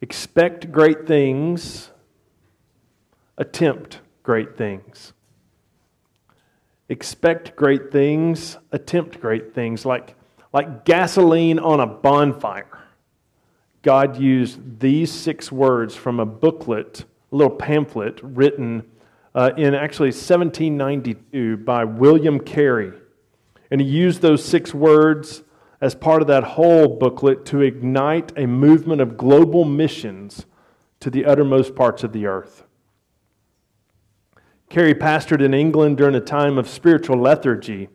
expect great things, attempt great things. Expect great things, attempt great things, like, like gasoline on a bonfire. God used these six words from a booklet, a little pamphlet written uh, in actually 1792 by William Carey. And he used those six words as part of that whole booklet to ignite a movement of global missions to the uttermost parts of the earth. Carey pastored in England during a time of spiritual lethargy,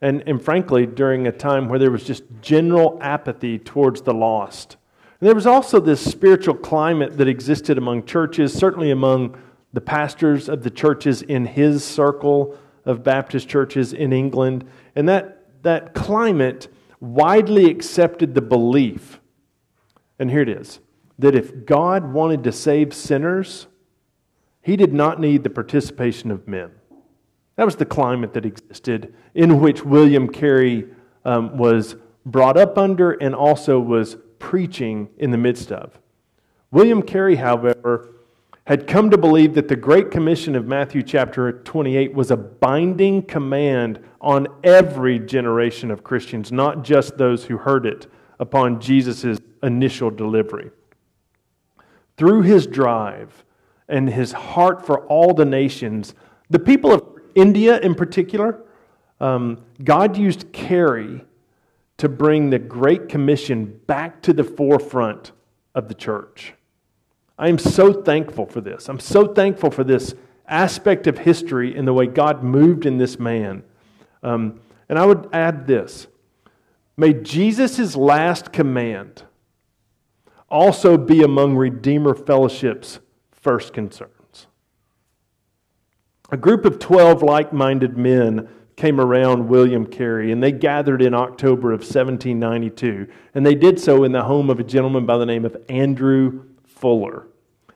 and, and frankly, during a time where there was just general apathy towards the lost. And there was also this spiritual climate that existed among churches, certainly among the pastors of the churches in his circle of Baptist churches in England. And that, that climate widely accepted the belief, and here it is, that if God wanted to save sinners, he did not need the participation of men. That was the climate that existed in which William Carey um, was brought up under and also was preaching in the midst of. William Carey, however, had come to believe that the Great Commission of Matthew chapter 28 was a binding command on every generation of Christians, not just those who heard it upon Jesus' initial delivery. Through his drive and his heart for all the nations, the people of India in particular, um, God used Carey to bring the Great Commission back to the forefront of the church. I am so thankful for this. I'm so thankful for this aspect of history and the way God moved in this man. Um, and I would add this May Jesus' last command also be among Redeemer Fellowship's first concerns. A group of 12 like minded men came around William Carey, and they gathered in October of 1792. And they did so in the home of a gentleman by the name of Andrew Fuller.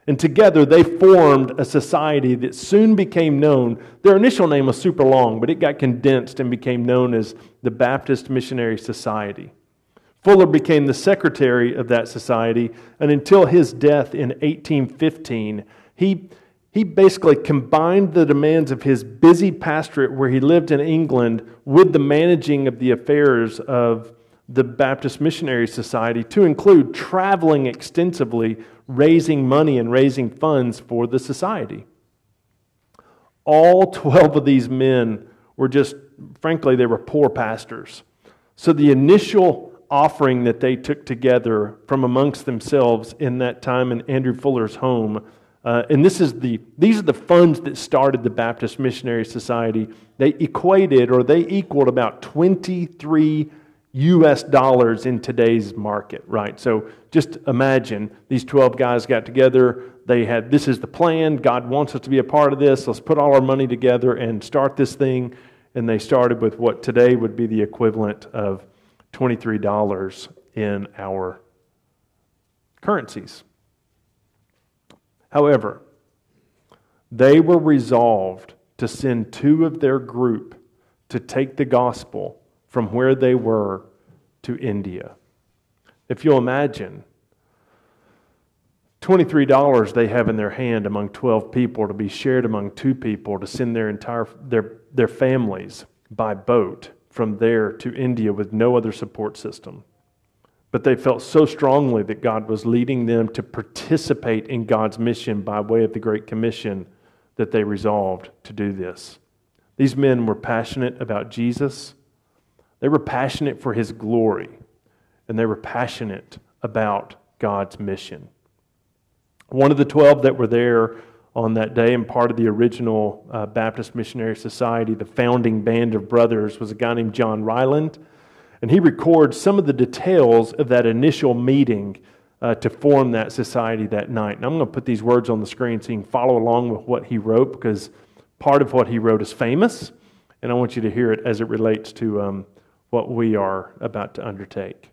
And together they formed a society that soon became known. Their initial name was super long, but it got condensed and became known as the Baptist Missionary Society. Fuller became the secretary of that society, and until his death in 1815, he, he basically combined the demands of his busy pastorate where he lived in England with the managing of the affairs of the Baptist Missionary Society to include traveling extensively, raising money and raising funds for the society. All 12 of these men were just, frankly, they were poor pastors. So the initial offering that they took together from amongst themselves in that time in Andrew Fuller's home. Uh, and this is the, these are the funds that started the Baptist Missionary Society. They equated or they equaled about 23 US dollars in today's market, right? So just imagine these 12 guys got together. They had, this is the plan. God wants us to be a part of this. Let's put all our money together and start this thing. And they started with what today would be the equivalent of $23 in our currencies. However, they were resolved to send two of their group to take the gospel from where they were to India. If you'll imagine, $23 they have in their hand among 12 people to be shared among two people to send their entire their, their families by boat from there to India with no other support system. But they felt so strongly that God was leading them to participate in God's mission by way of the Great Commission that they resolved to do this. These men were passionate about Jesus, they were passionate for his glory, and they were passionate about God's mission. One of the 12 that were there on that day and part of the original uh, Baptist Missionary Society, the founding band of brothers, was a guy named John Ryland. And he records some of the details of that initial meeting uh, to form that society that night. And I'm going to put these words on the screen so you can follow along with what he wrote because part of what he wrote is famous. And I want you to hear it as it relates to um, what we are about to undertake.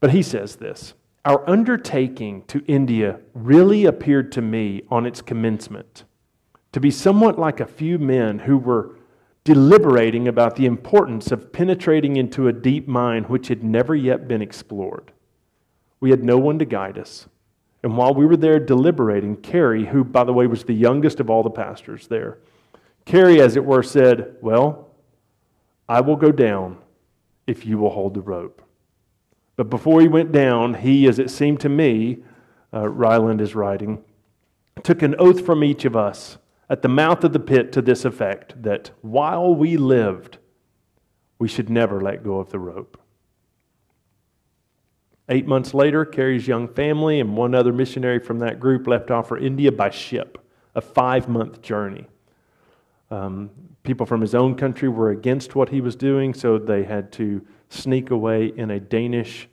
But he says this Our undertaking to India really appeared to me on its commencement to be somewhat like a few men who were deliberating about the importance of penetrating into a deep mine which had never yet been explored. We had no one to guide us, And while we were there deliberating, Carey, who, by the way, was the youngest of all the pastors there, Carey, as it were, said, Well, I will go down if you will hold the rope. But before he went down, he, as it seemed to me, uh, Ryland is writing, took an oath from each of us at the mouth of the pit to this effect that while we lived, we should never let go of the rope. Eight months later, Carey's young family and one other missionary from that group left off for India by ship, a five month journey. Um, people from his own country were against what he was doing, so they had to sneak away in a Danish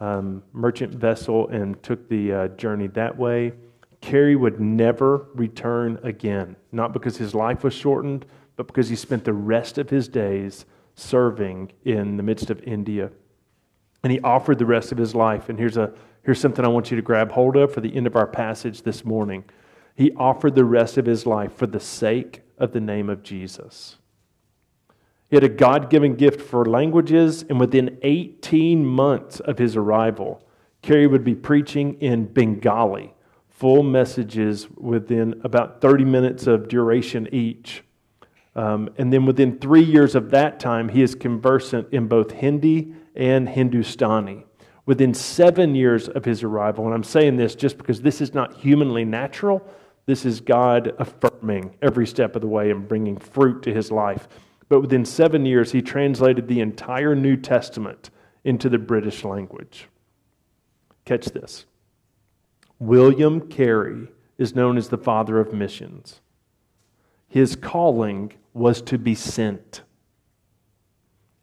um, merchant vessel and took the uh, journey that way. Carey would never return again, not because his life was shortened, but because he spent the rest of his days serving in the midst of India. And he offered the rest of his life. And here's, a, here's something I want you to grab hold of for the end of our passage this morning. He offered the rest of his life for the sake of the name of Jesus. He had a God given gift for languages, and within 18 months of his arrival, Carey would be preaching in Bengali, full messages within about 30 minutes of duration each. Um, and then within three years of that time, he is conversant in both Hindi and Hindustani. Within seven years of his arrival, and I'm saying this just because this is not humanly natural, this is God affirming every step of the way and bringing fruit to his life. But within seven years, he translated the entire New Testament into the British language. Catch this William Carey is known as the father of missions. His calling was to be sent.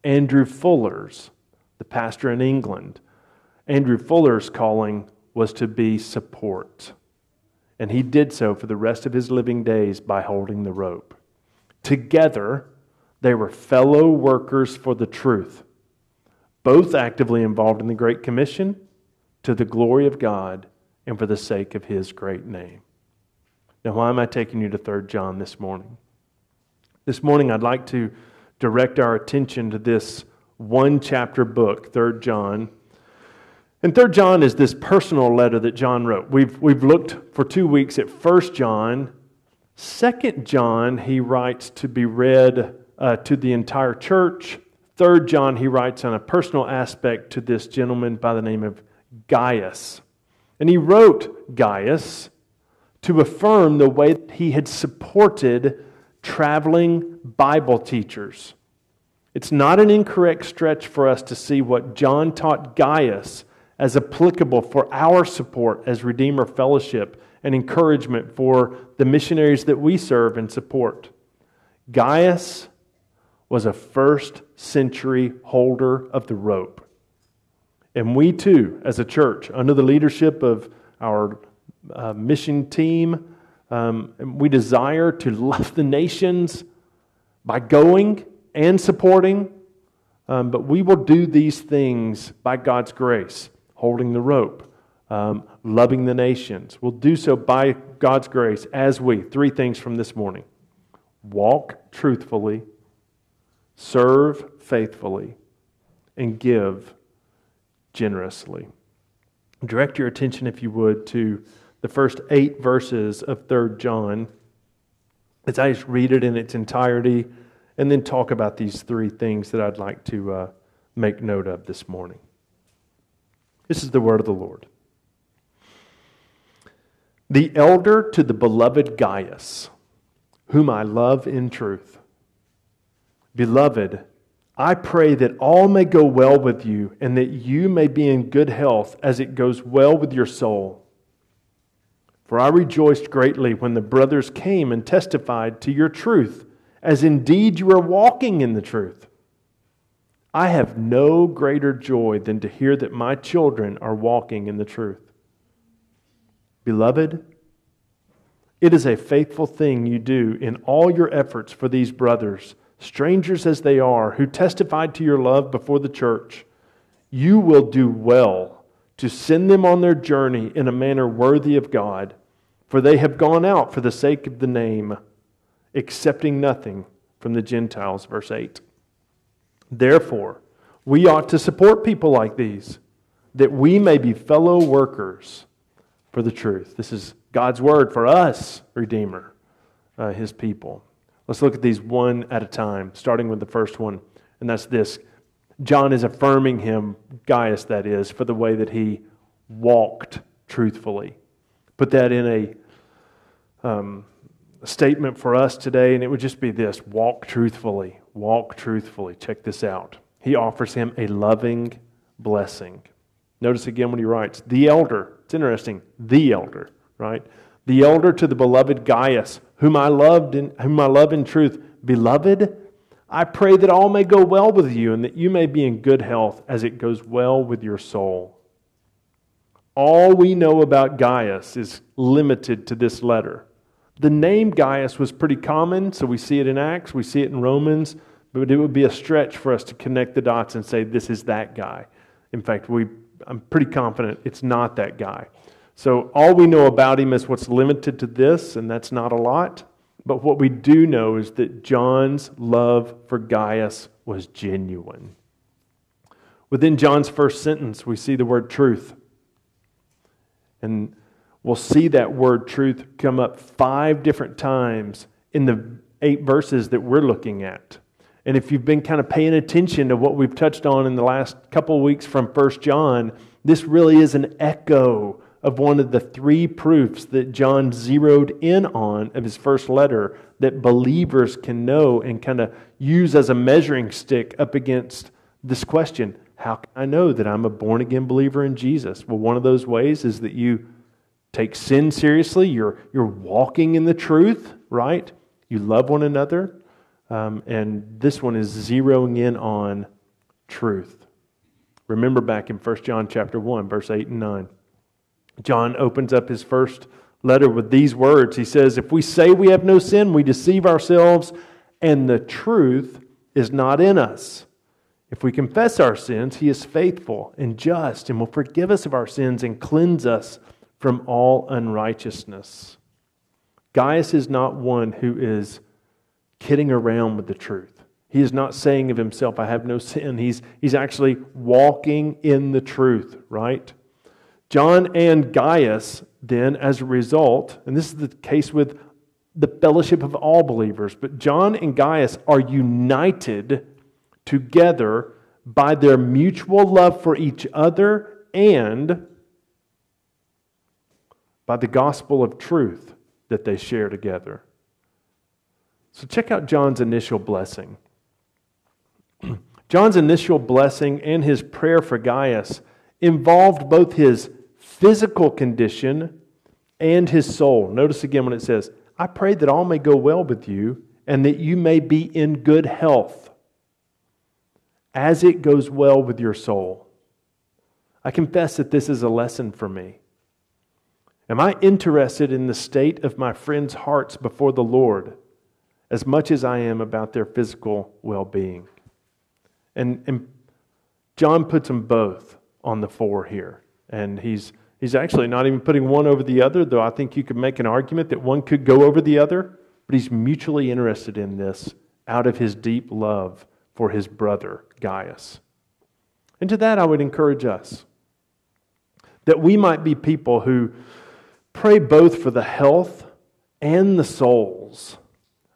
Andrew Fuller's, the pastor in England, Andrew Fuller's calling was to be support. And he did so for the rest of his living days by holding the rope. Together, they were fellow workers for the truth, both actively involved in the Great Commission to the glory of God and for the sake of his great name. Now, why am I taking you to 3 John this morning? This morning, I'd like to direct our attention to this one chapter book, 3 John. And 3 John is this personal letter that John wrote. We've, we've looked for two weeks at 1 John. 2 John, he writes to be read uh, to the entire church. 3 John, he writes on a personal aspect to this gentleman by the name of Gaius. And he wrote Gaius to affirm the way that he had supported traveling Bible teachers. It's not an incorrect stretch for us to see what John taught Gaius as applicable for our support as Redeemer Fellowship and encouragement for the missionaries that we serve and support. Gaius was a first century holder of the rope. And we too, as a church, under the leadership of our uh, mission team, um, we desire to love the nations by going and supporting, um, but we will do these things by God's grace, holding the rope, um, loving the nations. We'll do so by God's grace as we, three things from this morning walk truthfully, serve faithfully, and give generously. Direct your attention, if you would, to the first eight verses of 3 John as I just read it in its entirety and then talk about these three things that I'd like to uh, make note of this morning. This is the word of the Lord. The elder to the beloved Gaius, whom I love in truth. Beloved, I pray that all may go well with you and that you may be in good health as it goes well with your soul. For I rejoiced greatly when the brothers came and testified to your truth, as indeed you are walking in the truth. I have no greater joy than to hear that my children are walking in the truth. Beloved, it is a faithful thing you do in all your efforts for these brothers strangers as they are, who testified to your love before the church, you will do well to send them on their journey in a manner worthy of God, for they have gone out for the sake of the name, accepting nothing from the Gentiles. Verse 8. Therefore, we ought to support people like these, that we may be fellow workers for the truth. This is God's word for us, Redeemer, uh, his people. Let's look at these one at a time, starting with the first one, and that's this. John is affirming him, Gaius, that is, for the way that he walked truthfully. Put that in a um, statement for us today, and it would just be this walk truthfully. Walk truthfully. Check this out. He offers him a loving blessing. Notice again when he writes, the elder. It's interesting, the elder, right? The elder to the beloved Gaius, whom I loved in, whom I love in truth. Beloved, I pray that all may go well with you and that you may be in good health as it goes well with your soul. All we know about Gaius is limited to this letter. The name Gaius was pretty common, so we see it in Acts, we see it in Romans, but it would be a stretch for us to connect the dots and say this is that guy. In fact, we, I'm pretty confident it's not that guy. So all we know about him is what's limited to this, and that's not a lot. But what we do know is that John's love for Gaius was genuine. Within John's first sentence, we see the word truth. And we'll see that word truth come up five different times in the eight verses that we're looking at. And if you've been kind of paying attention to what we've touched on in the last couple of weeks from First John, this really is an echo of one of the three proofs that John zeroed in on of his first letter that believers can know and kind of use as a measuring stick up against this question how can I know that I'm a born again believer in Jesus? Well, one of those ways is that you take sin seriously. You're, you're walking in the truth, right? You love one another. Um, and this one is zeroing in on truth. Remember back in 1 John chapter 1, verse 8 and 9. John opens up his first letter with these words. He says, If we say we have no sin, we deceive ourselves, and the truth is not in us. If we confess our sins, he is faithful and just and will forgive us of our sins and cleanse us from all unrighteousness. Gaius is not one who is kidding around with the truth. He is not saying of himself, I have no sin. He's, he's actually walking in the truth, right? John and Gaius, then, as a result, and this is the case with the fellowship of all believers, but John and Gaius are united together by their mutual love for each other and by the gospel of truth that they share together. So, check out John's initial blessing. John's initial blessing and his prayer for Gaius involved both his physical condition and his soul. Notice again when it says, I pray that all may go well with you and that you may be in good health as it goes well with your soul. I confess that this is a lesson for me. Am I interested in the state of my friends' hearts before the Lord as much as I am about their physical well being? And, and John puts them both on the fore here. And he's, he's actually not even putting one over the other, though I think you could make an argument that one could go over the other. But he's mutually interested in this out of his deep love for his brother, Gaius. And to that, I would encourage us that we might be people who Pray both for the health and the souls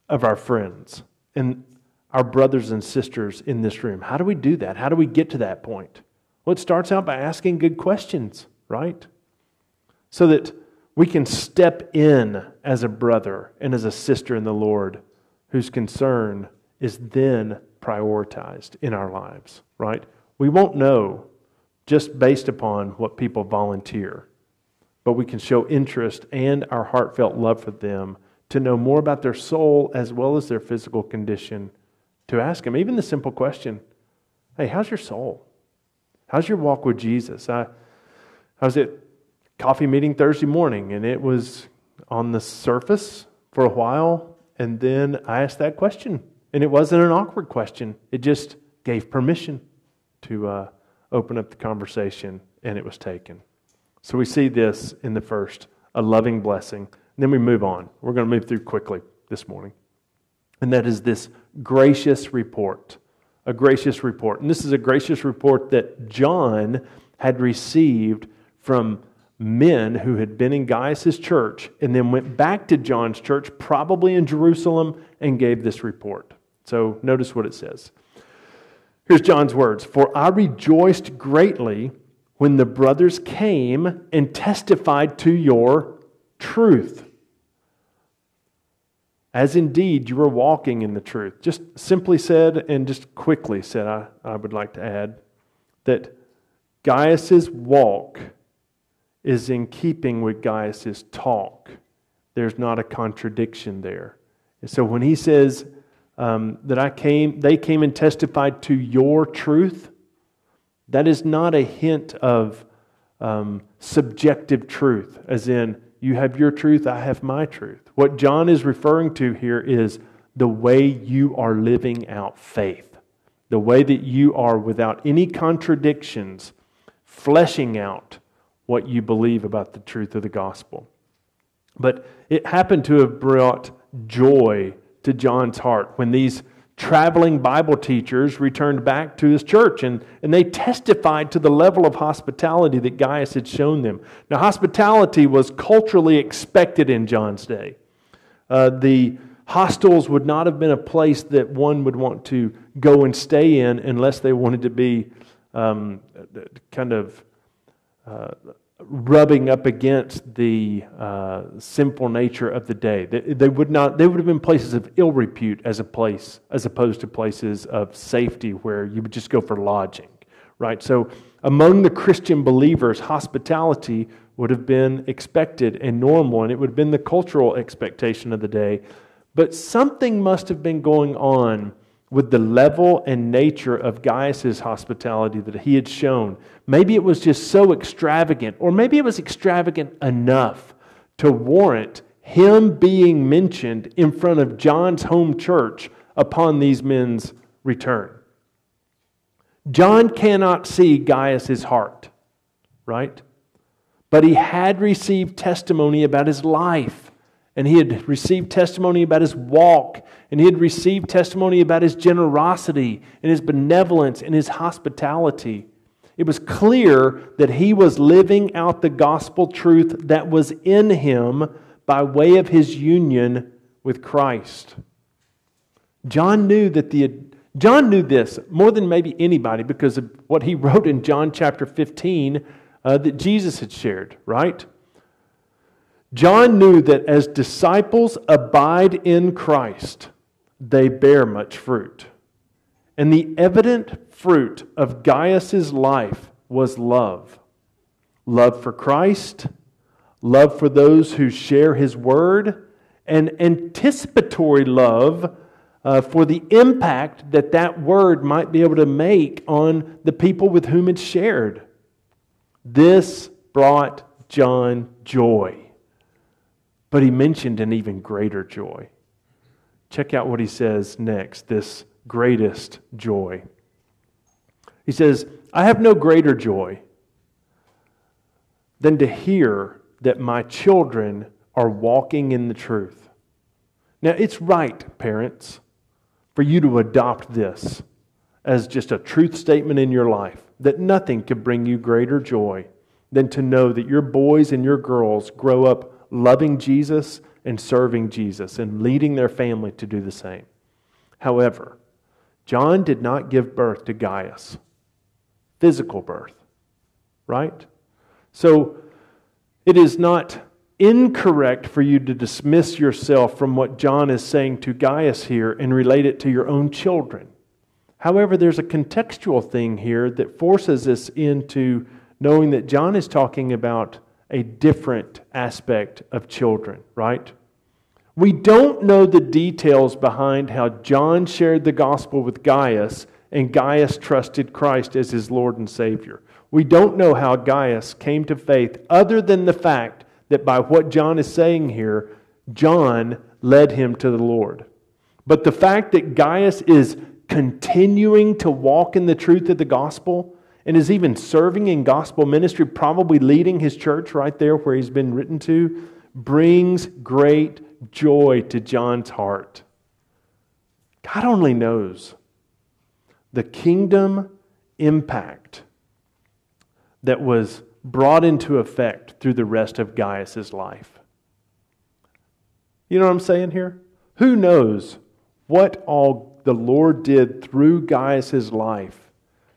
of our friends and our brothers and sisters in this room. How do we do that? How do we get to that point? Well, it starts out by asking good questions, right? So that we can step in as a brother and as a sister in the Lord whose concern is then prioritized in our lives, right? We won't know just based upon what people volunteer but we can show interest and our heartfelt love for them to know more about their soul as well as their physical condition. To ask them, even the simple question Hey, how's your soul? How's your walk with Jesus? I, I was at coffee meeting Thursday morning, and it was on the surface for a while, and then I asked that question. And it wasn't an awkward question, it just gave permission to uh, open up the conversation, and it was taken. So we see this in the first, a loving blessing. And then we move on. We're going to move through quickly this morning. And that is this gracious report. A gracious report. And this is a gracious report that John had received from men who had been in Gaius' church and then went back to John's church, probably in Jerusalem, and gave this report. So notice what it says. Here's John's words For I rejoiced greatly when the brothers came and testified to your truth. As indeed you were walking in the truth. Just simply said, and just quickly said, I, I would like to add that Gaius's walk is in keeping with Gaius's talk. There's not a contradiction there. And so when he says um, that I came, they came and testified to your truth, that is not a hint of um, subjective truth, as in, you have your truth, I have my truth. What John is referring to here is the way you are living out faith, the way that you are, without any contradictions, fleshing out what you believe about the truth of the gospel. But it happened to have brought joy to John's heart when these traveling Bible teachers returned back to his church and, and they testified to the level of hospitality that Gaius had shown them. Now, hospitality was culturally expected in John's day. Uh, the hostels would not have been a place that one would want to go and stay in unless they wanted to be um, kind of uh, rubbing up against the uh, sinful nature of the day. They, they, would not. They would have been places of ill repute as a place, as opposed to places of safety where you would just go for lodging, right? So, among the Christian believers, hospitality would have been expected and normal, and it would have been the cultural expectation of the day. But something must have been going on with the level and nature of Gaius's hospitality that he had shown. Maybe it was just so extravagant, or maybe it was extravagant enough to warrant him being mentioned in front of John's home church upon these men's return. John cannot see Gaius's heart, right? But he had received testimony about his life and he had received testimony about his walk, and he had received testimony about his generosity and his benevolence and his hospitality. It was clear that he was living out the gospel truth that was in him by way of his union with Christ. John knew that the John knew this more than maybe anybody because of what he wrote in John chapter 15 uh, that Jesus had shared, right? John knew that as disciples abide in Christ, they bear much fruit. And the evident fruit of Gaius's life was love love for Christ, love for those who share his word, and anticipatory love uh, for the impact that that word might be able to make on the people with whom it's shared. This brought John joy. But he mentioned an even greater joy. Check out what he says next this greatest joy. He says, I have no greater joy than to hear that my children are walking in the truth. Now, it's right, parents, for you to adopt this as just a truth statement in your life that nothing could bring you greater joy than to know that your boys and your girls grow up loving Jesus and serving Jesus and leading their family to do the same. However, John did not give birth to Gaius, physical birth, right? So it is not incorrect for you to dismiss yourself from what John is saying to Gaius here and relate it to your own children. However, there's a contextual thing here that forces us into knowing that John is talking about a different aspect of children, right? We don't know the details behind how John shared the gospel with Gaius and Gaius trusted Christ as his Lord and Savior. We don't know how Gaius came to faith other than the fact that by what John is saying here, John led him to the Lord. But the fact that Gaius is continuing to walk in the truth of the gospel and is even serving in gospel ministry, probably leading his church right there where he's been written to, brings great joy to John's heart. God only knows the kingdom impact that was brought into effect through the rest of Gaius's life. You know what I'm saying here? Who knows what all the Lord did through Gaius's life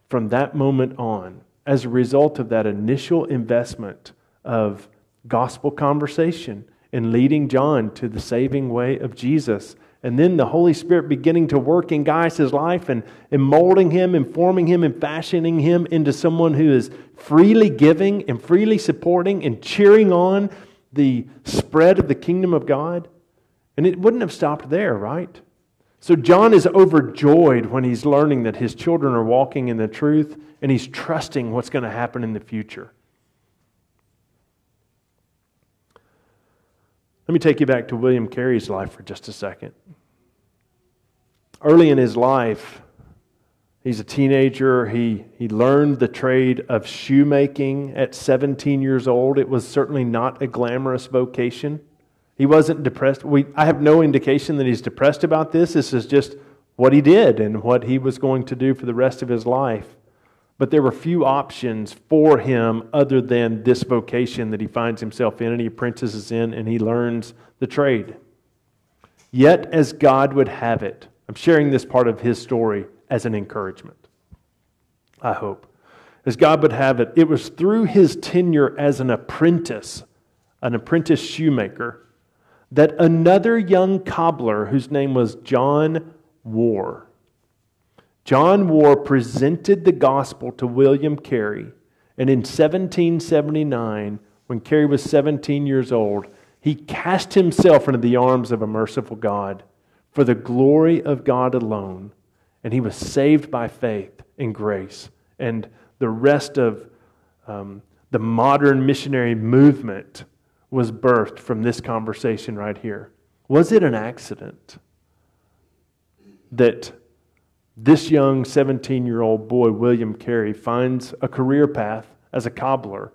from that moment on as a result of that initial investment of gospel conversation and leading John to the saving way of Jesus. And then the Holy Spirit beginning to work in Gaius' life and, and molding him and forming him and fashioning him into someone who is freely giving and freely supporting and cheering on the spread of the kingdom of God. And it wouldn't have stopped there, right? So John is overjoyed when he's learning that his children are walking in the truth and he's trusting what's going to happen in the future. Let me take you back to William Carey's life for just a second. Early in his life, he's a teenager. He, he learned the trade of shoemaking at 17 years old. It was certainly not a glamorous vocation. He wasn't depressed. We, I have no indication that he's depressed about this. This is just what he did and what he was going to do for the rest of his life. But there were few options for him other than this vocation that he finds himself in and he apprentices in and he learns the trade. Yet, as God would have it, I'm sharing this part of his story as an encouragement. I hope. As God would have it, it was through his tenure as an apprentice, an apprentice shoemaker, that another young cobbler whose name was John Warr. John Warr presented the gospel to William Carey, and in 1779, when Carey was 17 years old, he cast himself into the arms of a merciful God for the glory of God alone, and he was saved by faith and grace. And the rest of um, the modern missionary movement was birthed from this conversation right here. Was it an accident that this young 17 year old boy, William Carey, finds a career path as a cobbler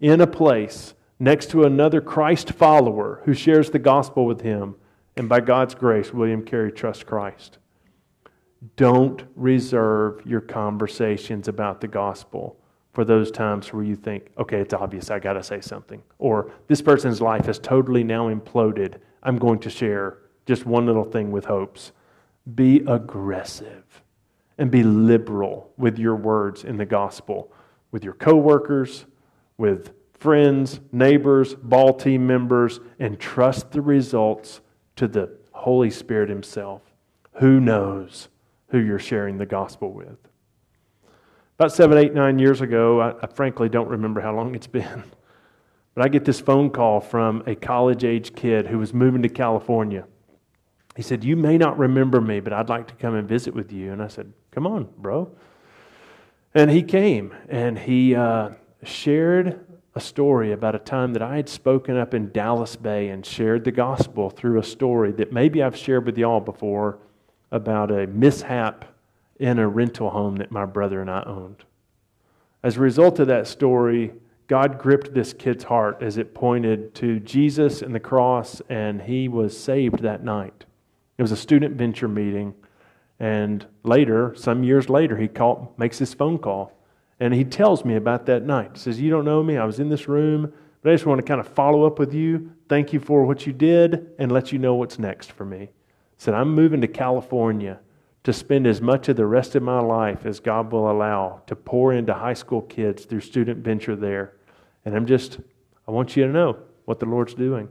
in a place next to another Christ follower who shares the gospel with him. And by God's grace, William Carey trusts Christ. Don't reserve your conversations about the gospel for those times where you think, okay, it's obvious, I got to say something. Or this person's life has totally now imploded. I'm going to share just one little thing with hopes. Be aggressive and be liberal with your words in the gospel, with your coworkers, with friends, neighbors, ball team members, and trust the results to the Holy Spirit Himself. Who knows who you're sharing the gospel with? About seven, eight, nine years ago, I, I frankly don't remember how long it's been, but I get this phone call from a college age kid who was moving to California. He said, You may not remember me, but I'd like to come and visit with you. And I said, Come on, bro. And he came and he uh, shared a story about a time that I had spoken up in Dallas Bay and shared the gospel through a story that maybe I've shared with y'all before about a mishap in a rental home that my brother and I owned. As a result of that story, God gripped this kid's heart as it pointed to Jesus and the cross, and he was saved that night. It was a student venture meeting. And later, some years later, he call, makes this phone call. And he tells me about that night. He says, You don't know me. I was in this room, but I just want to kind of follow up with you. Thank you for what you did and let you know what's next for me. He said, I'm moving to California to spend as much of the rest of my life as God will allow to pour into high school kids through student venture there. And I'm just, I want you to know what the Lord's doing.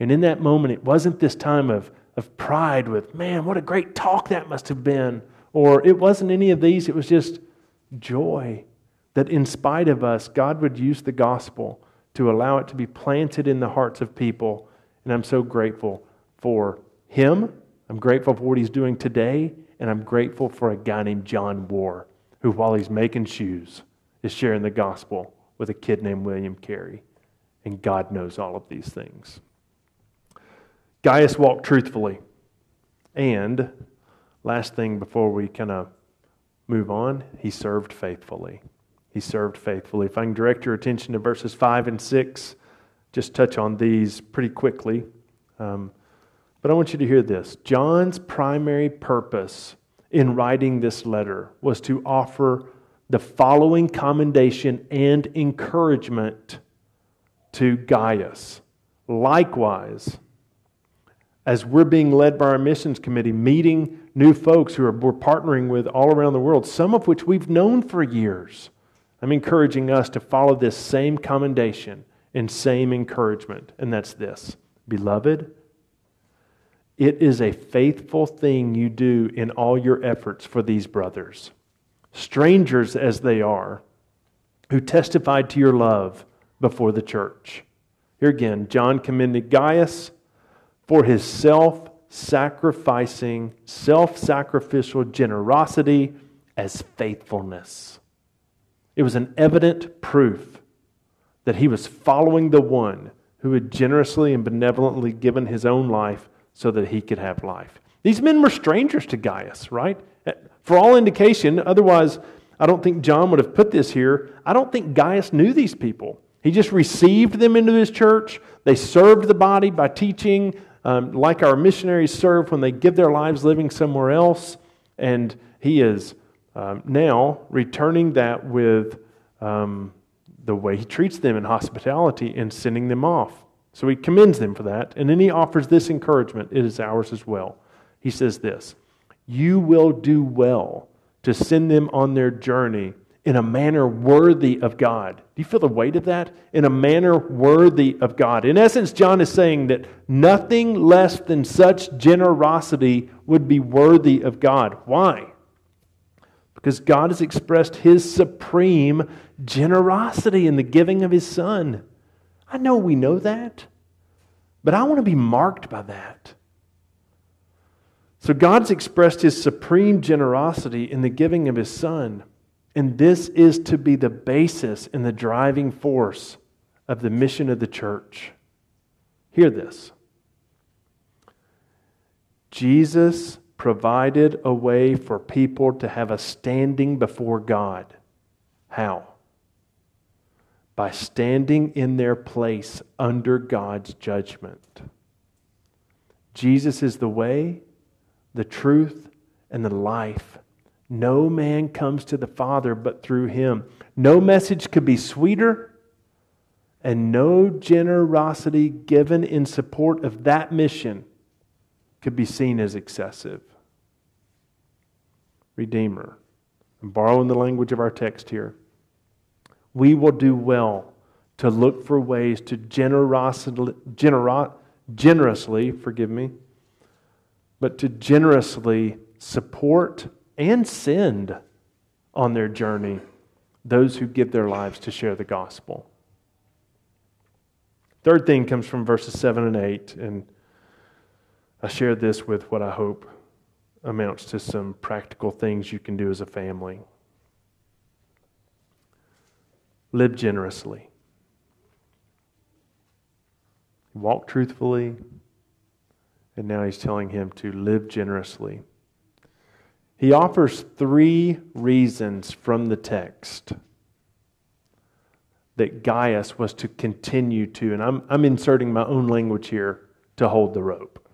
And in that moment, it wasn't this time of of pride with, man, what a great talk that must have been. Or it wasn't any of these, it was just joy that in spite of us, God would use the gospel to allow it to be planted in the hearts of people. And I'm so grateful for him. I'm grateful for what he's doing today. And I'm grateful for a guy named John Warr, who, while he's making shoes, is sharing the gospel with a kid named William Carey. And God knows all of these things. Gaius walked truthfully. And last thing before we kind of move on, he served faithfully. He served faithfully. If I can direct your attention to verses 5 and 6, just touch on these pretty quickly. Um, but I want you to hear this. John's primary purpose in writing this letter was to offer the following commendation and encouragement to Gaius. Likewise, as we're being led by our missions committee, meeting new folks who are, we're partnering with all around the world, some of which we've known for years, I'm encouraging us to follow this same commendation and same encouragement, and that's this Beloved, it is a faithful thing you do in all your efforts for these brothers, strangers as they are, who testified to your love before the church. Here again, John commended Gaius for his self sacrificing, self sacrificial generosity as faithfulness. It was an evident proof that he was following the one who had generously and benevolently given his own life so that he could have life. These men were strangers to Gaius, right? For all indication, otherwise, I don't think John would have put this here. I don't think Gaius knew these people. He just received them into his church. They served the body by teaching, um, like our missionaries serve when they give their lives living somewhere else. And he is um, now returning that with um, the way he treats them in hospitality and sending them off. So he commends them for that. And then he offers this encouragement it is ours as well. He says this You will do well to send them on their journey in a manner worthy of God. Do you feel the weight of that? In a manner worthy of God. In essence, John is saying that nothing less than such generosity would be worthy of God. Why? Because God has expressed his supreme generosity in the giving of his son. I know we know that, but I want to be marked by that. So God's expressed his supreme generosity in the giving of his son. And this is to be the basis and the driving force of the mission of the church. Hear this Jesus provided a way for people to have a standing before God. How? By standing in their place under God's judgment. Jesus is the way, the truth, and the life. No man comes to the Father but through him. No message could be sweeter, and no generosity given in support of that mission could be seen as excessive. Redeemer. I'm borrowing the language of our text here. We will do well to look for ways to generosity, genero, generously, forgive me, but to generously support and send on their journey those who give their lives to share the gospel. Third thing comes from verses 7 and 8, and I share this with what I hope amounts to some practical things you can do as a family. Live generously. Walk truthfully. And now he's telling him to live generously. He offers three reasons from the text that Gaius was to continue to, and I'm, I'm inserting my own language here, to hold the rope.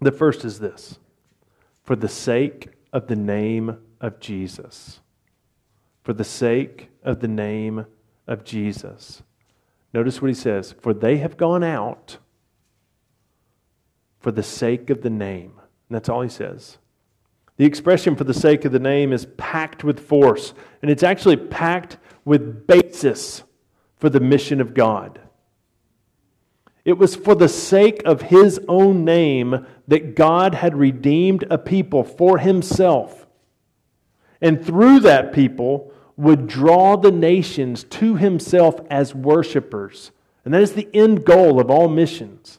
The first is this for the sake of the name of Jesus. For the sake of the name of Jesus. Notice what he says For they have gone out for the sake of the name. And that's all he says. The expression for the sake of the name is packed with force, and it's actually packed with basis for the mission of God. It was for the sake of his own name that God had redeemed a people for himself. And through that people would draw the nations to himself as worshipers. And that is the end goal of all missions.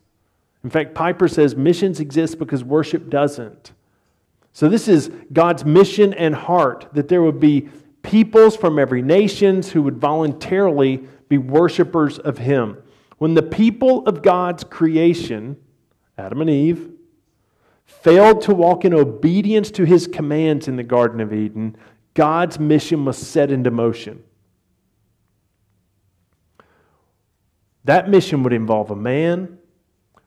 In fact, Piper says missions exist because worship doesn't. So, this is God's mission and heart that there would be peoples from every nations who would voluntarily be worshipers of Him. When the people of God's creation, Adam and Eve, failed to walk in obedience to His commands in the Garden of Eden, God's mission was set into motion. That mission would involve a man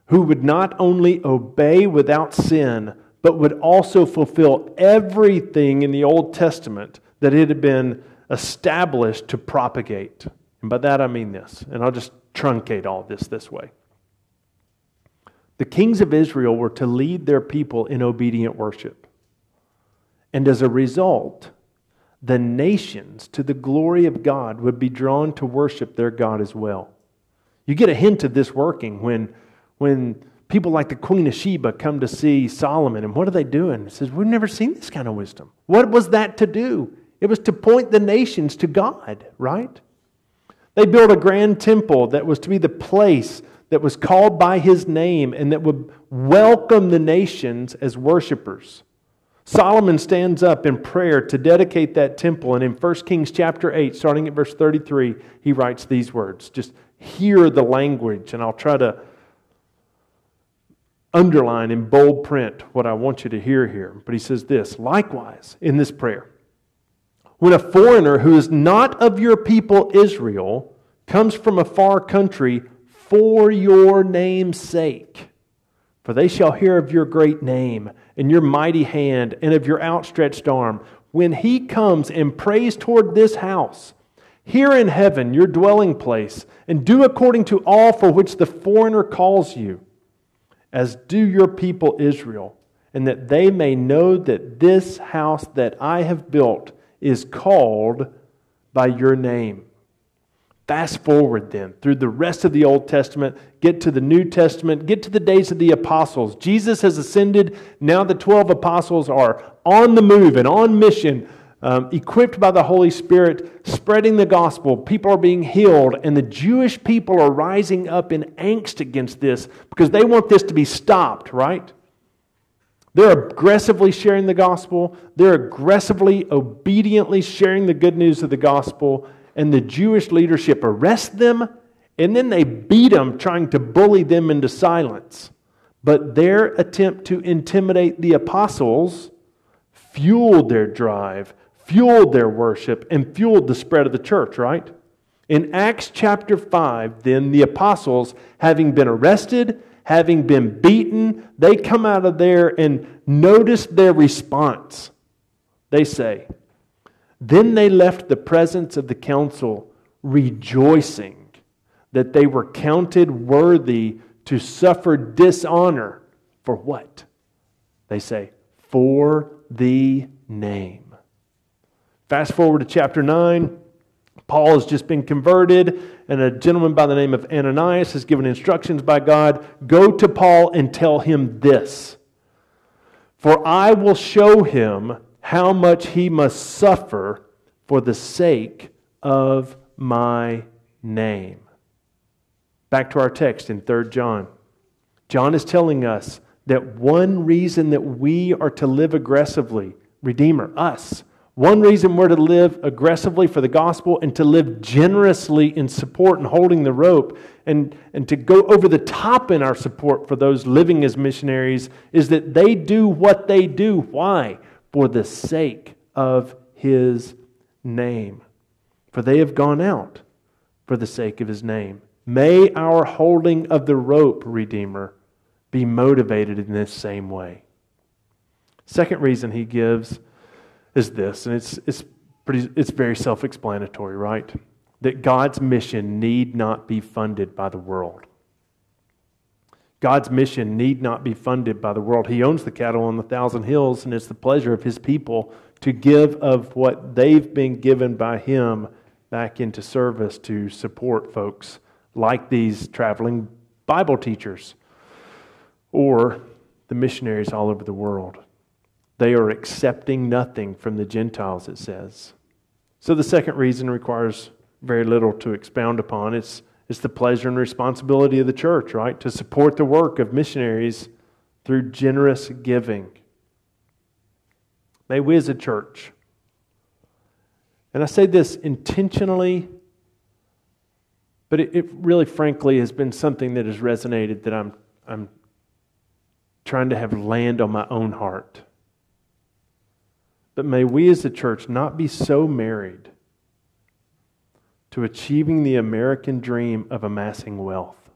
who would not only obey without sin, but would also fulfill everything in the Old Testament that it had been established to propagate. And by that I mean this, and I'll just truncate all this this way. The kings of Israel were to lead their people in obedient worship. And as a result, the nations, to the glory of God, would be drawn to worship their God as well. You get a hint of this working when, when people like the Queen of Sheba come to see Solomon. And what are they doing? It says, We've never seen this kind of wisdom. What was that to do? It was to point the nations to God, right? They built a grand temple that was to be the place that was called by his name and that would welcome the nations as worshipers. Solomon stands up in prayer to dedicate that temple, and in 1 Kings chapter 8, starting at verse 33, he writes these words. Just hear the language, and I'll try to underline in bold print what I want you to hear here. But he says this likewise in this prayer when a foreigner who is not of your people Israel comes from a far country for your name's sake, for they shall hear of your great name and your mighty hand and of your outstretched arm. When he comes and prays toward this house, here in heaven, your dwelling place, and do according to all for which the foreigner calls you, as do your people Israel, and that they may know that this house that I have built is called by your name. Fast forward then through the rest of the Old Testament, get to the New Testament, get to the days of the apostles. Jesus has ascended. Now the 12 apostles are on the move and on mission, um, equipped by the Holy Spirit, spreading the gospel. People are being healed, and the Jewish people are rising up in angst against this because they want this to be stopped, right? They're aggressively sharing the gospel, they're aggressively, obediently sharing the good news of the gospel and the Jewish leadership arrest them and then they beat them, trying to bully them into silence. But their attempt to intimidate the apostles fueled their drive, fueled their worship, and fueled the spread of the church, right? In Acts chapter 5, then the apostles, having been arrested, having been beaten, they come out of there and notice their response. They say, then they left the presence of the council rejoicing that they were counted worthy to suffer dishonor. For what? They say, for the name. Fast forward to chapter 9. Paul has just been converted, and a gentleman by the name of Ananias has given instructions by God go to Paul and tell him this For I will show him how much he must suffer for the sake of my name. Back to our text in 3 John. John is telling us that one reason that we are to live aggressively, Redeemer, us, one reason we're to live aggressively for the gospel and to live generously in support and holding the rope and, and to go over the top in our support for those living as missionaries is that they do what they do. Why? For the sake of his name. For they have gone out for the sake of his name. May our holding of the rope, Redeemer, be motivated in this same way. Second reason he gives is this, and it's, it's, pretty, it's very self explanatory, right? That God's mission need not be funded by the world. God's mission need not be funded by the world. He owns the cattle on the thousand hills, and it's the pleasure of His people to give of what they've been given by Him back into service to support folks like these traveling Bible teachers or the missionaries all over the world. They are accepting nothing from the Gentiles, it says. So the second reason requires very little to expound upon. It's it's the pleasure and responsibility of the church, right? To support the work of missionaries through generous giving. May we as a church, and I say this intentionally, but it, it really, frankly, has been something that has resonated that I'm, I'm trying to have land on my own heart. But may we as a church not be so married to achieving the American dream of amassing wealth.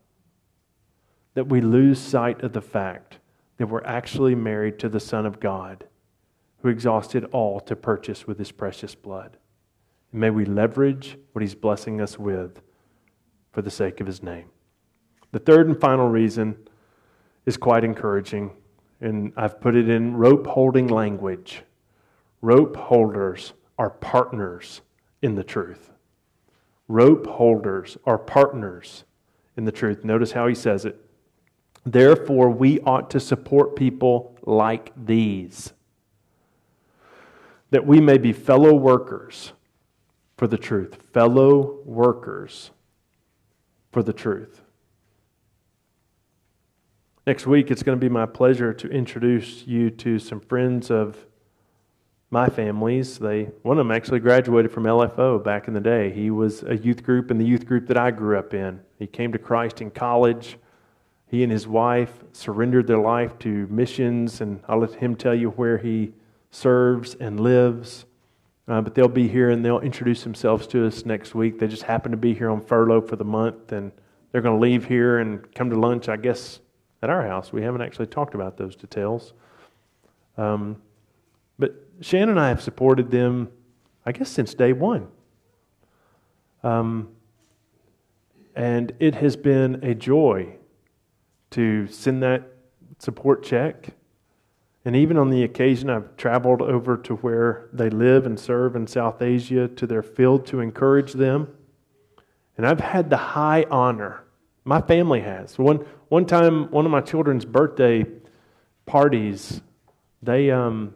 That we lose sight of the fact that we're actually married to the Son of God, who exhausted all to purchase with his precious blood. May we leverage what he's blessing us with for the sake of his name. The third and final reason is quite encouraging, and I've put it in rope holding language. Rope holders are partners in the truth. Rope holders are partners in the truth. Notice how he says it. Therefore, we ought to support people like these, that we may be fellow workers for the truth. Fellow workers for the truth. Next week, it's going to be my pleasure to introduce you to some friends of my families. They one of them actually graduated from LFO back in the day. He was a youth group in the youth group that I grew up in. He came to Christ in college. He and his wife surrendered their life to missions, and I'll let him tell you where he serves and lives. Uh, but they'll be here and they'll introduce themselves to us next week. They just happen to be here on furlough for the month, and they're going to leave here and come to lunch, I guess, at our house. We haven't actually talked about those details. Um, but Shannon and I have supported them, I guess, since day one. Um, and it has been a joy to send that support check. And even on the occasion I've traveled over to where they live and serve in South Asia to their field to encourage them. And I've had the high honor, my family has. One, one time, one of my children's birthday parties, they, um,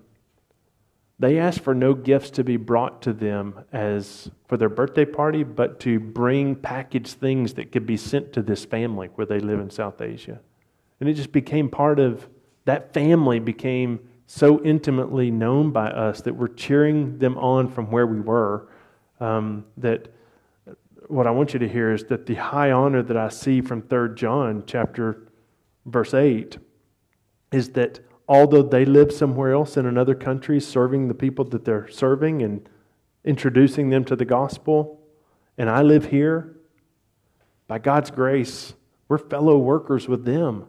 they asked for no gifts to be brought to them as for their birthday party, but to bring packaged things that could be sent to this family where they live in South Asia. And it just became part of that family became so intimately known by us that we're cheering them on from where we were. Um, that what I want you to hear is that the high honor that I see from 3 John chapter verse 8 is that although they live somewhere else in another country, serving the people that they're serving and introducing them to the gospel, and I live here, by God's grace, we're fellow workers with them.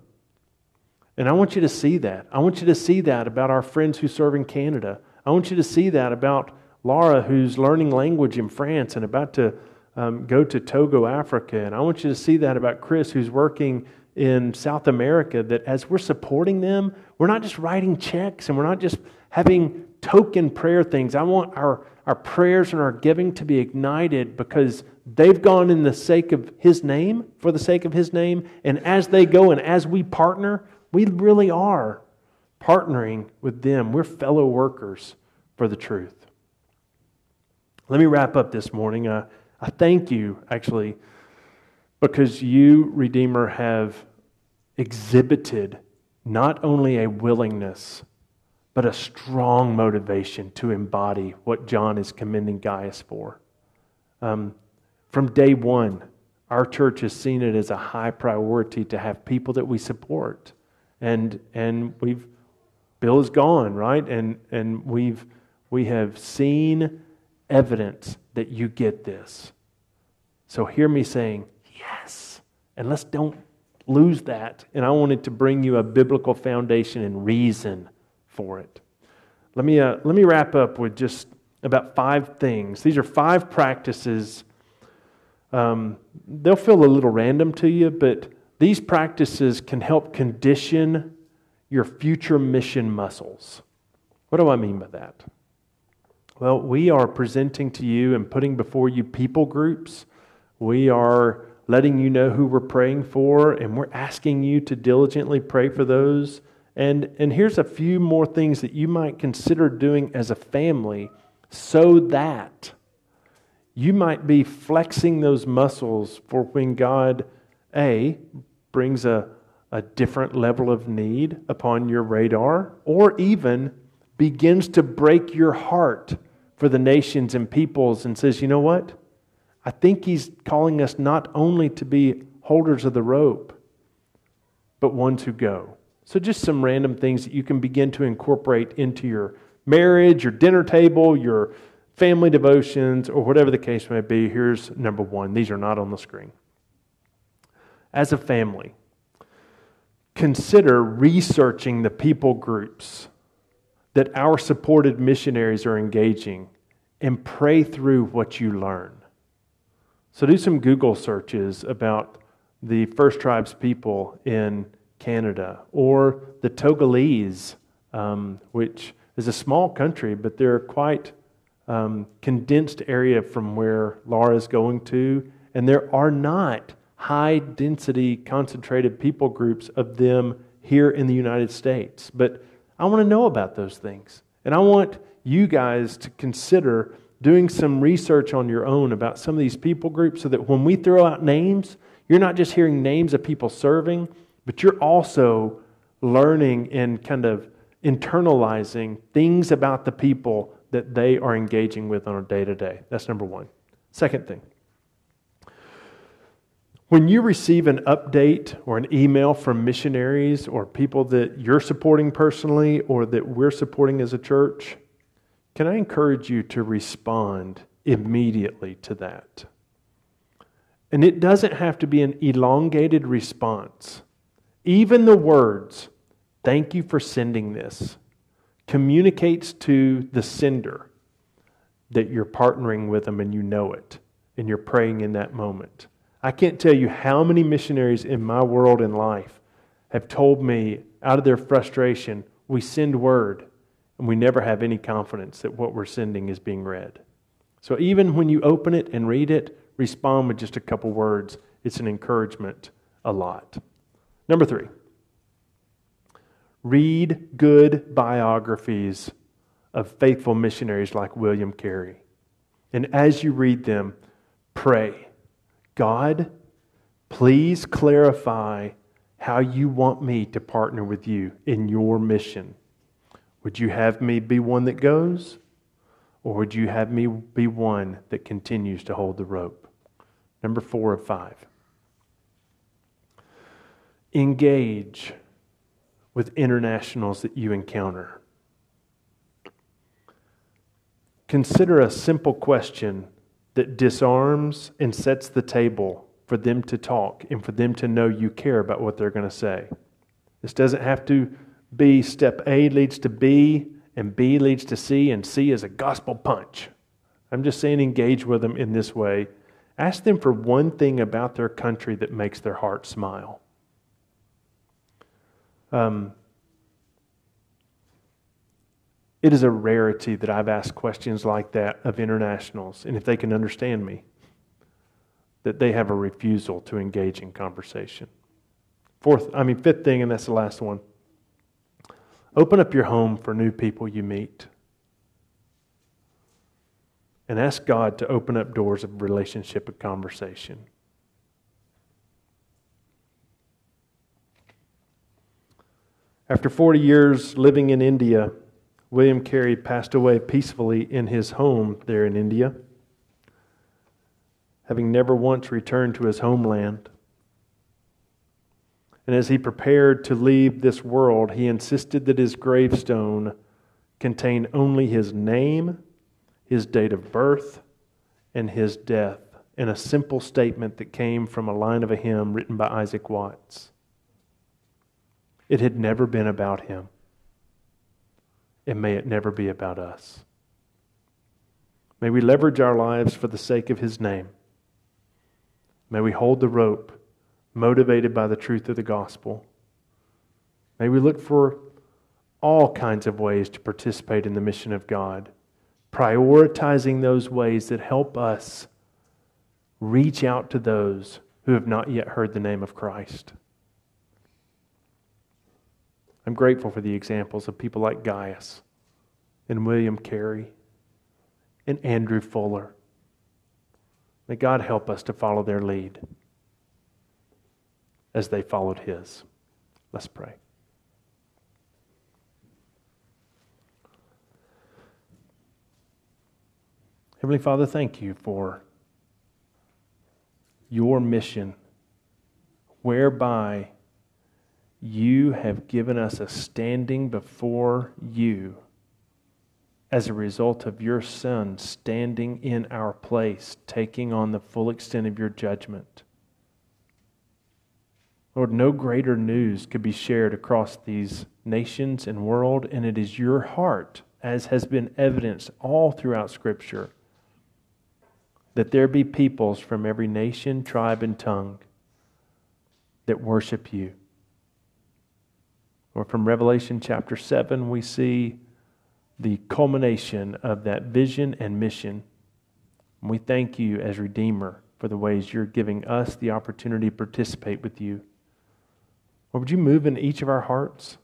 And I want you to see that. I want you to see that about our friends who serve in Canada. I want you to see that about Laura, who's learning language in France and about to um, go to Togo, Africa. And I want you to see that about Chris, who's working in South America that as we're supporting them, we're not just writing checks and we're not just having token prayer things. I want our, our prayers and our giving to be ignited because they've gone in the sake of His name, for the sake of His name. And as they go and as we partner, we really are partnering with them. We're fellow workers for the truth. Let me wrap up this morning. Uh, I thank you, actually because you, Redeemer, have exhibited not only a willingness, but a strong motivation to embody what John is commending Gaius for. Um, from day one, our church has seen it as a high priority to have people that we support. And, and we've, Bill is gone, right? And, and we've, we have seen evidence that you get this. So hear me saying, Yes. And let's don't lose that. And I wanted to bring you a biblical foundation and reason for it. Let me, uh, let me wrap up with just about five things. These are five practices. Um, they'll feel a little random to you, but these practices can help condition your future mission muscles. What do I mean by that? Well, we are presenting to you and putting before you people groups. We are letting you know who we're praying for, and we're asking you to diligently pray for those. And, and here's a few more things that you might consider doing as a family so that you might be flexing those muscles for when God, A, brings a, a different level of need upon your radar, or even begins to break your heart for the nations and peoples and says, you know what? I think he's calling us not only to be holders of the rope, but ones who go. So, just some random things that you can begin to incorporate into your marriage, your dinner table, your family devotions, or whatever the case may be. Here's number one. These are not on the screen. As a family, consider researching the people groups that our supported missionaries are engaging and pray through what you learn. So do some Google searches about the First Tribes people in Canada or the Togolese, um, which is a small country, but they're quite um, condensed area from where Laura is going to, and there are not high density concentrated people groups of them here in the United States. But I want to know about those things. And I want you guys to consider doing some research on your own about some of these people groups so that when we throw out names, you're not just hearing names of people serving, but you're also learning and kind of internalizing things about the people that they are engaging with on a day to day. That's number one. Second thing. When you receive an update or an email from missionaries or people that you're supporting personally or that we're supporting as a church, can I encourage you to respond immediately to that? And it doesn't have to be an elongated response. Even the words, thank you for sending this, communicates to the sender that you're partnering with them and you know it, and you're praying in that moment. I can't tell you how many missionaries in my world and life have told me out of their frustration, we send word and we never have any confidence that what we're sending is being read. So even when you open it and read it, respond with just a couple words. It's an encouragement a lot. Number three, read good biographies of faithful missionaries like William Carey. And as you read them, pray God, please clarify how you want me to partner with you in your mission. Would you have me be one that goes? Or would you have me be one that continues to hold the rope? Number four of five. Engage with internationals that you encounter. Consider a simple question that disarms and sets the table for them to talk and for them to know you care about what they're going to say. This doesn't have to be step A leads to B, and B leads to C, and C is a gospel punch. I'm just saying engage with them in this way. Ask them for one thing about their country that makes their heart smile. Um, it is a rarity that I've asked questions like that of internationals, and if they can understand me, that they have a refusal to engage in conversation. Fourth, I mean, fifth thing, and that's the last one open up your home for new people you meet. And ask God to open up doors of relationship and conversation. After 40 years living in India, William Carey passed away peacefully in his home there in India, having never once returned to his homeland. And as he prepared to leave this world, he insisted that his gravestone contain only his name, his date of birth, and his death, and a simple statement that came from a line of a hymn written by Isaac Watts. It had never been about him and may it never be about us. May we leverage our lives for the sake of His name. May we hold the rope, motivated by the truth of the gospel. May we look for all kinds of ways to participate in the mission of God, prioritizing those ways that help us reach out to those who have not yet heard the name of Christ. I'm grateful for the examples of people like Gaius and William Carey and Andrew Fuller. May God help us to follow their lead as they followed his. Let's pray. Heavenly Father, thank you for your mission whereby you have given us a standing before you as a result of your Son standing in our place, taking on the full extent of your judgment. Lord, no greater news could be shared across these nations and world, and it is your heart, as has been evidenced all throughout Scripture, that there be peoples from every nation, tribe, and tongue that worship you. Or from Revelation chapter 7, we see the culmination of that vision and mission. We thank you as Redeemer for the ways you're giving us the opportunity to participate with you. Or would you move in each of our hearts?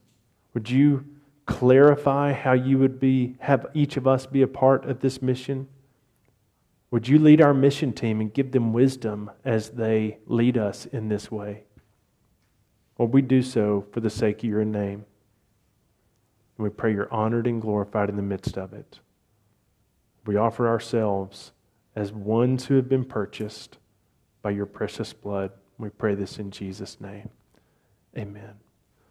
Would you clarify how you would be have each of us be a part of this mission? Would you lead our mission team and give them wisdom as they lead us in this way? Lord, we do so for the sake of your name. And we pray you're honored and glorified in the midst of it. We offer ourselves as ones who have been purchased by your precious blood. We pray this in Jesus' name. Amen.